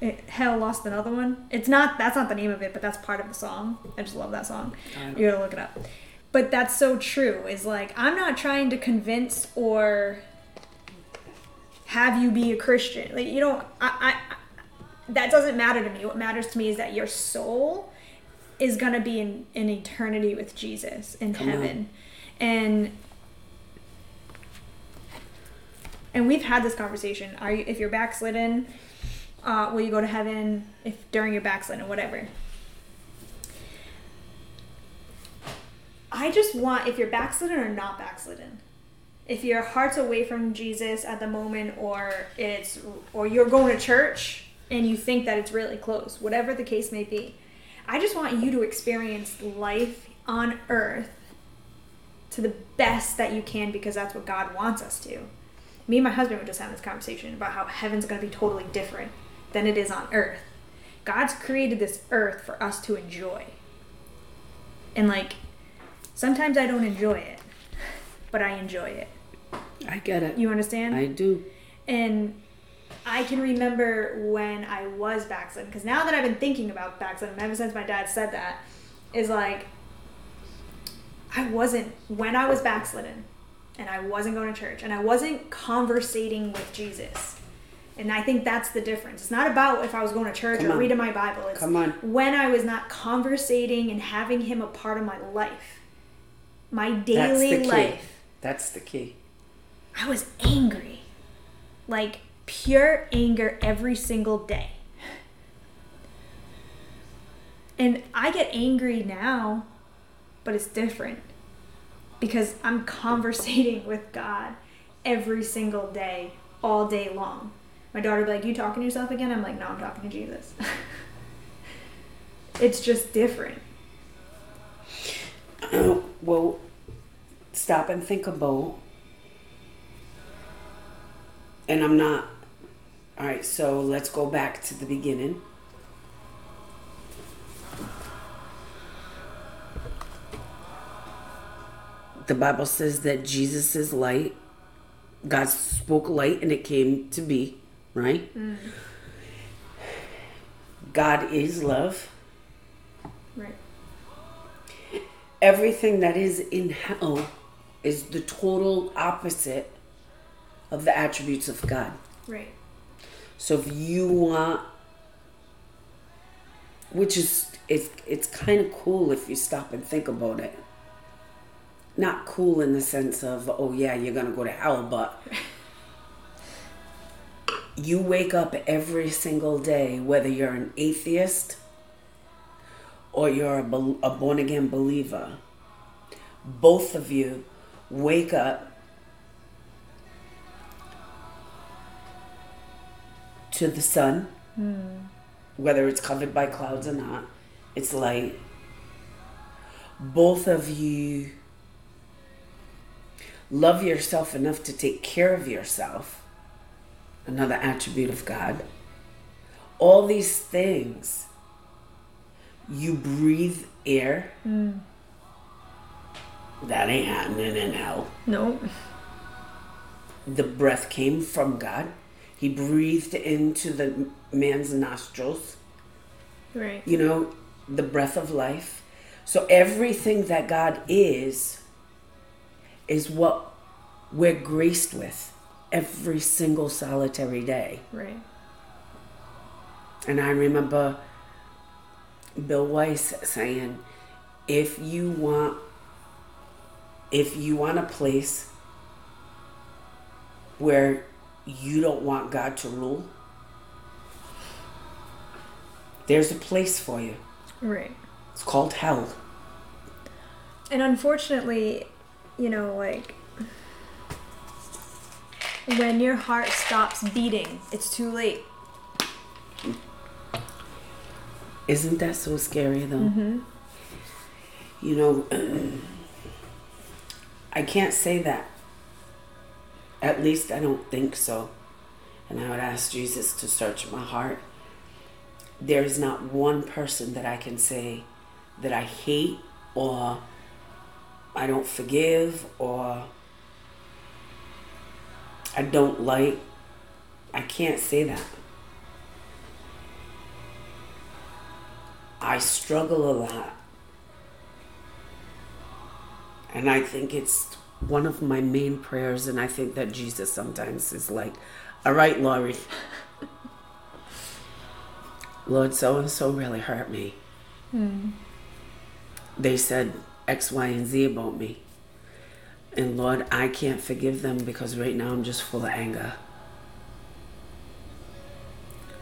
[SPEAKER 1] It, hell lost another one. It's not, that's not the name of it, but that's part of the song. I just love that song. You gotta look it up. But that's so true. Is like, I'm not trying to convince or have you be a Christian. Like you don't. I, I, that doesn't matter to me. What matters to me is that your soul is gonna be in in eternity with Jesus in
[SPEAKER 2] Come on.
[SPEAKER 1] heaven, and and we've had this conversation. Are you if you're backslidden, uh, will you go to heaven if during your backslidden whatever? I just want if you're backslidden or not backslidden if your heart's away from Jesus at the moment or it's or you're going to church and you think that it's really close, whatever the case may be. I just want you to experience life on earth to the best that you can because that's what God wants us to. Me and my husband were just having this conversation about how heaven's going to be totally different than it is on earth. God's created this earth for us to enjoy. And like sometimes I don't enjoy it, but I enjoy it.
[SPEAKER 2] I get it.
[SPEAKER 1] You understand?
[SPEAKER 2] I do.
[SPEAKER 1] and I can remember when I was backslidden because now that I've been thinking about backslidden ever since my dad said that, is like I wasn't when I was backslidden and I wasn't going to church and I wasn't conversating with Jesus. And I think that's the difference. It's not about if I was going to church
[SPEAKER 2] Come
[SPEAKER 1] or
[SPEAKER 2] on.
[SPEAKER 1] reading my Bible. It's
[SPEAKER 2] Come on.
[SPEAKER 1] when I was not conversating and having him a part of my life. My
[SPEAKER 2] That's
[SPEAKER 1] daily
[SPEAKER 2] key.
[SPEAKER 1] life.
[SPEAKER 2] That's the key.
[SPEAKER 1] I was angry. Like pure anger every single day. And I get angry now, but it's different because I'm conversating with God every single day, all day long. My daughter be like, You talking to yourself again? I'm like, No, I'm talking to Jesus. [LAUGHS] it's just different. [COUGHS]
[SPEAKER 2] Well, stop and think about, and I'm not, all right, so let's go back to the beginning. The Bible says that Jesus is light. God spoke light and it came to be, right? God is love.
[SPEAKER 1] Right.
[SPEAKER 2] Everything that is in hell is the total opposite of the attributes of God.
[SPEAKER 1] Right.
[SPEAKER 2] So if you want, which is it's it's kind of cool if you stop and think about it. Not cool in the sense of oh yeah you're gonna go to hell, but [LAUGHS] you wake up every single day whether you're an atheist or you're a, a born again believer. Both of you wake up to the sun, hmm. whether it's covered by clouds or not, it's light. Both of you love yourself enough to take care of yourself, another attribute of God. All these things, you breathe air. Hmm. That ain't happening in hell
[SPEAKER 1] No.
[SPEAKER 2] the breath came from God. He breathed into the man's nostrils,
[SPEAKER 1] Right.
[SPEAKER 2] you know, the breath of life. So everything that God is, is what we're graced with every single solitary day.
[SPEAKER 1] Right.
[SPEAKER 2] And I remember Bill Wiese saying, if you want if you want a place where you don't want God to rule, there's a place for you.
[SPEAKER 1] Right.
[SPEAKER 2] It's called hell.
[SPEAKER 1] And unfortunately, you know, like when your heart stops beating, it's too late.
[SPEAKER 2] Isn't that so scary though? Mm-hmm. You know, [CLEARS THROAT] I can't say that. At least I don't think so. And I would ask Jesus to search my heart. There is not one person that I can say that I hate or I don't forgive or I don't like. I can't say that. I struggle a lot. And I think it's one of my main prayers, and I think that Jesus sometimes is like, All right, Laurie. [LAUGHS] Lord, so and so really hurt me. Hmm. They said X, Y, and Z about me. And Lord, I can't forgive them because right now I'm just full of anger.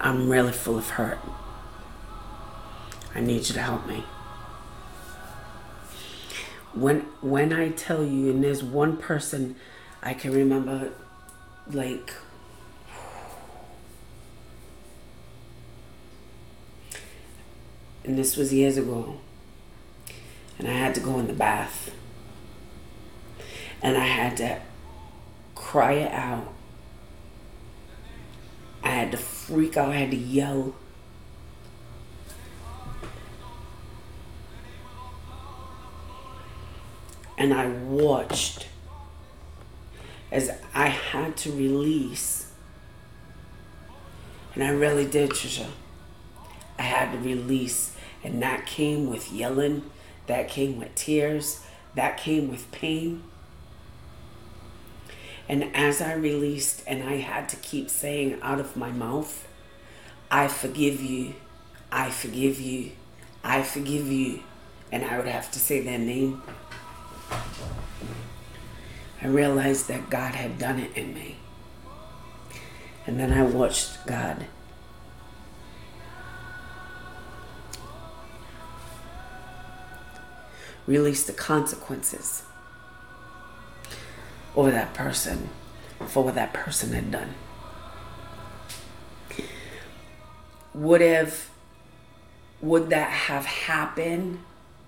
[SPEAKER 2] I'm really full of hurt. I need you to help me. When when I tell you, and there's one person I can remember, like and this was years ago, and I had to go in the bath, and I had to cry it out. I had to freak out. I had to yell. and I watched as I had to release. And I really did, Trisha. I had to release. And that came with yelling, that came with tears, that came with pain. And as I released, and I had to keep saying out of my mouth, I forgive you, I forgive you, I forgive you. And I would have to say their name. I realized that God had done it in me. And then I watched God release the consequences over that person for what that person had done. Would have would that have happened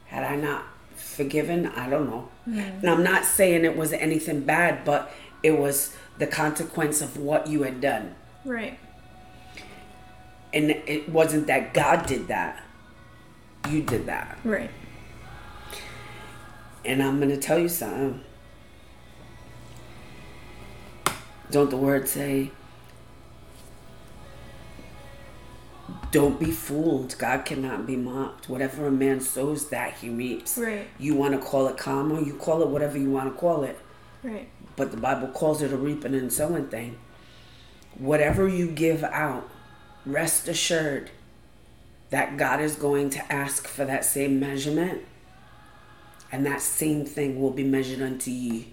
[SPEAKER 2] had I not forgiven. I don't know. And I'm not saying it was anything bad, but it was the consequence of what you had done.
[SPEAKER 1] Right.
[SPEAKER 2] And it wasn't that God did that. You did that.
[SPEAKER 1] Right.
[SPEAKER 2] And I'm going to tell you something. Don't the word say, don't be fooled. God cannot be mocked. Whatever a man sows, that he reaps.
[SPEAKER 1] Right.
[SPEAKER 2] You want to call it karma, you call it whatever you want to call it.
[SPEAKER 1] Right.
[SPEAKER 2] But the Bible calls it a reaping and sowing thing. Whatever you give out, rest assured that God is going to ask for that same measurement, and that same thing will be measured unto ye.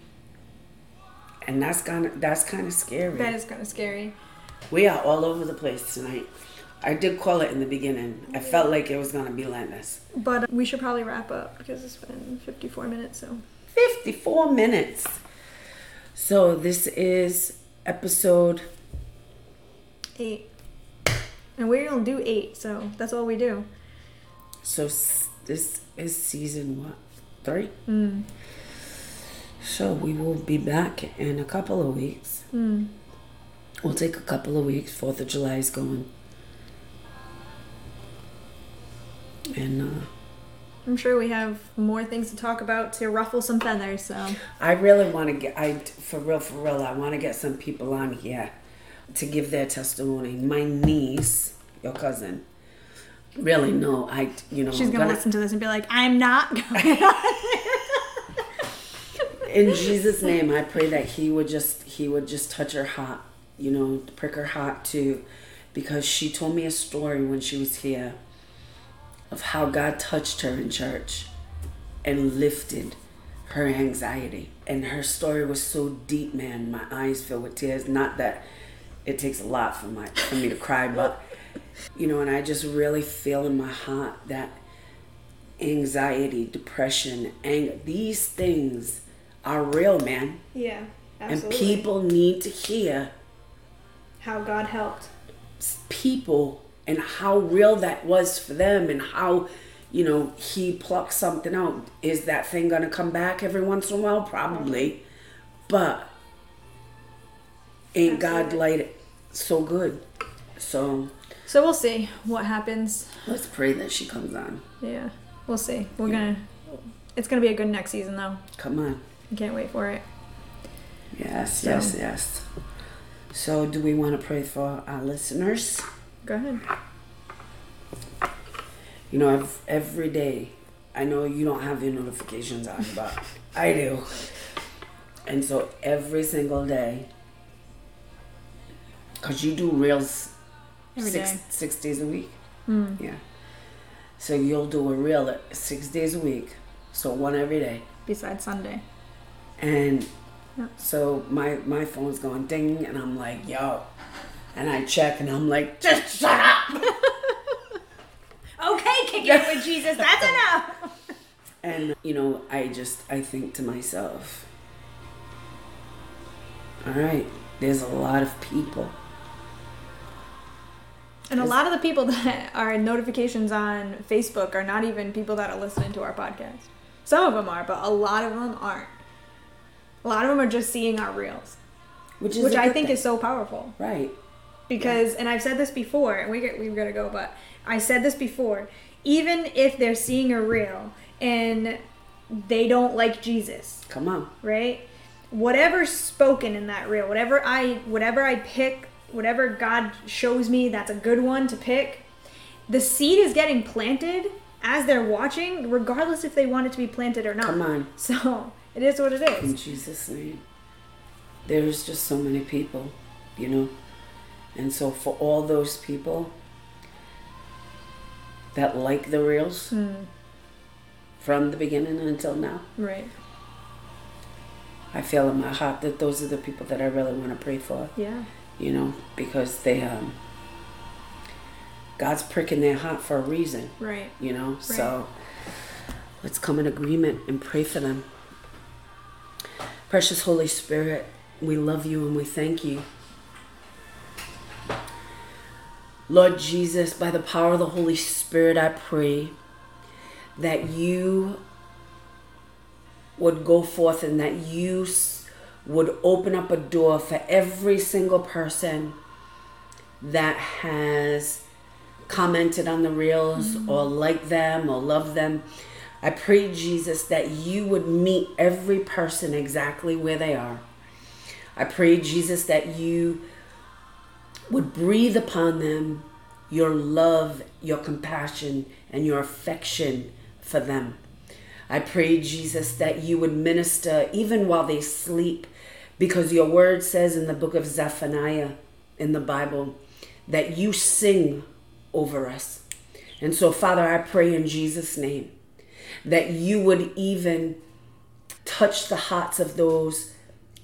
[SPEAKER 2] And that's kind of that's kind of scary.
[SPEAKER 1] That is kind of scary.
[SPEAKER 2] we are all over the place tonight. I did call it in the beginning. I felt like it was gonna be relentless.
[SPEAKER 1] But we should probably wrap up because it's been 54 minutes. So
[SPEAKER 2] 54 minutes. So this is episode
[SPEAKER 1] eight. And we're gonna do eight, so that's all we do.
[SPEAKER 2] So this is season what? Three?
[SPEAKER 1] Mm.
[SPEAKER 2] So we will be back in a couple of weeks.
[SPEAKER 1] Mm.
[SPEAKER 2] We'll take a couple of weeks. Fourth of July is going. And uh,
[SPEAKER 1] I'm sure we have more things to talk about to ruffle some feathers. So
[SPEAKER 2] I really want to get, I for real, for real, I want to get some people on here to give their testimony. My niece, your cousin, really no, I, you know,
[SPEAKER 1] she's
[SPEAKER 2] I'm
[SPEAKER 1] gonna, listen to this and be like, "I'm not [LAUGHS] going."
[SPEAKER 2] In Jesus' name, I pray that He would just He would just touch her heart, you know, prick her heart too, because she told me a story when she was here of how God touched her in church and lifted her anxiety. And her story was so deep, man. My eyes filled with tears. Not that it takes a lot for my for me to cry, but you know, and I just really feel in my heart that anxiety, depression, anger, these things are real, man.
[SPEAKER 1] yeah, absolutely.
[SPEAKER 2] And people need to hear
[SPEAKER 1] how God helped.
[SPEAKER 2] people and how real that was for them and how, you know, he plucked something out. Is that thing going to come back every once in a while? Probably. Mm-hmm. But ain't God
[SPEAKER 1] Absolutely.
[SPEAKER 2] like it so good? So
[SPEAKER 1] So we'll see what happens.
[SPEAKER 2] let's pray that she comes on.
[SPEAKER 1] Yeah, we'll see. We're gonna. It's gonna be a good next season though.
[SPEAKER 2] Come on.
[SPEAKER 1] I can't wait for it.
[SPEAKER 2] Yes,
[SPEAKER 1] So-
[SPEAKER 2] yes, yes. So, do we want to pray for our listeners?
[SPEAKER 1] Go ahead.
[SPEAKER 2] You know, ev- every day, I know you don't have your notifications on, but [LAUGHS] I do. And so, every single day, because you do reels six,
[SPEAKER 1] day.
[SPEAKER 2] six days a week.
[SPEAKER 1] Mm.
[SPEAKER 2] Yeah. So, you'll do a reel six days a week. So, one every day.
[SPEAKER 1] Besides Sunday.
[SPEAKER 2] And
[SPEAKER 1] Yeah.
[SPEAKER 2] so my my phone's going ding, and I'm like, yo, and I check, and I'm like, just shut up. [LAUGHS]
[SPEAKER 1] Okay, kick it with Jesus. That's enough.
[SPEAKER 2] And you know, I just I think to myself, all right, there's a lot of people.
[SPEAKER 1] And a lot of the people [LAUGHS] that are notifications on Facebook are not even people that are listening to our podcast. Some of them are, but a lot of them aren't. A lot of them are just seeing our reels,
[SPEAKER 2] Which is
[SPEAKER 1] which I think
[SPEAKER 2] thing.
[SPEAKER 1] is so powerful.
[SPEAKER 2] right.
[SPEAKER 1] because and I've said this before, and we get, we've got to go, but I said this before. Even if they're seeing a reel and they don't like Jesus,
[SPEAKER 2] Come on,
[SPEAKER 1] right? Whatever's spoken in that reel, whatever I whatever I pick, whatever God shows me that's a good one to pick, the seed is getting planted as they're watching, regardless if they want it to be planted or not.
[SPEAKER 2] come on. [LAUGHS]
[SPEAKER 1] So it is what it is. In.
[SPEAKER 2] Jesus' name. There's just so many people, you know, and so for all those people that like the reels
[SPEAKER 1] Hmm,
[SPEAKER 2] from the beginning until now.
[SPEAKER 1] right.
[SPEAKER 2] I feel in my heart that those are the people that I really want to pray for,
[SPEAKER 1] Yeah.
[SPEAKER 2] you know, because they um God's pricking their heart for a reason,
[SPEAKER 1] Right.
[SPEAKER 2] you know. So let's come in agreement and pray for them. Precious Holy Spirit, we love you and we thank you. Lord Jesus, by the power of the Holy Spirit, I pray that you would go forth and that you would open up a door for every single person that has commented on the reels mm-hmm. or liked them or loved them. I pray, Jesus, that you would meet every person exactly where they are. I pray, Jesus, that you would breathe upon them your love, your compassion, and your affection for them. I pray, Jesus, that you would minister even while they sleep, because your word says in the book of Zephaniah in the Bible that you sing over us. And so, Father, I pray in Jesus' name that you would even touch the hearts of those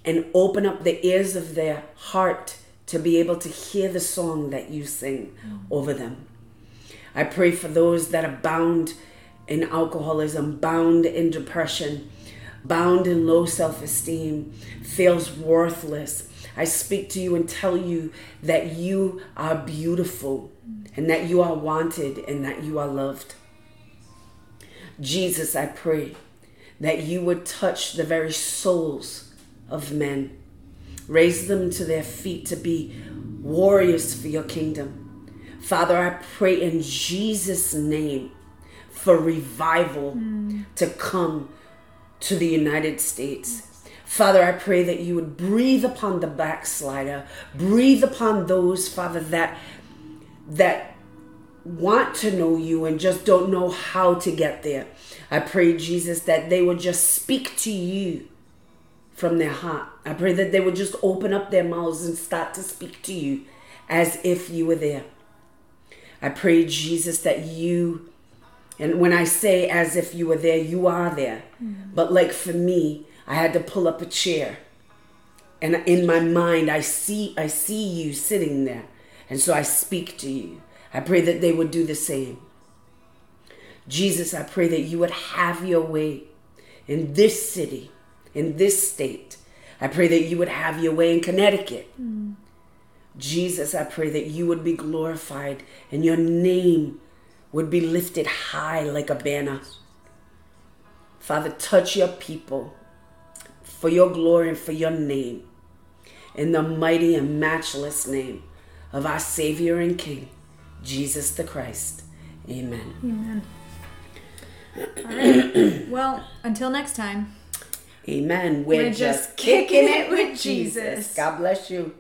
[SPEAKER 2] and open up the ears of their heart to be able to hear the song that you sing over them. I pray for those that are bound in alcoholism, bound in depression, bound in low self esteem, feels worthless. I speak to you and tell you that you are beautiful and that you are wanted and that you are loved. Jesus, I pray that you would touch the very souls of men, raise them to their feet to be warriors for your kingdom. Father, I pray in Jesus' name for revival hmm. to come to the United States. Father, I pray that you would breathe upon the backslider, breathe upon those, Father, that that want to know you and just don't know how to get there. I pray, Jesus, that they would just speak to you from their heart. I pray that they would just open up their mouths and start to speak to you as if you were there. I pray, Jesus, that you, and when I say as if you were there, you are there. Mm. But like for me, I had to pull up a chair. And in my mind, I see, I see you sitting there. And so I speak to you. I pray that they would do the same. Jesus, I pray that you would have your way in this city, in this state. I pray that you would have your way in Connecticut. Jesus, I pray that you would be glorified and your name would be lifted high like a banner. Father, touch your people for your glory and for your name. In the mighty and matchless name of our Savior and King, Jesus the Christ. Amen.
[SPEAKER 1] Amen. All right. [CLEARS THROAT] well, until next time.
[SPEAKER 2] Amen. We're,
[SPEAKER 1] We're
[SPEAKER 2] just
[SPEAKER 1] just
[SPEAKER 2] kicking it
[SPEAKER 1] it
[SPEAKER 2] with.
[SPEAKER 1] Jesus.
[SPEAKER 2] God bless you.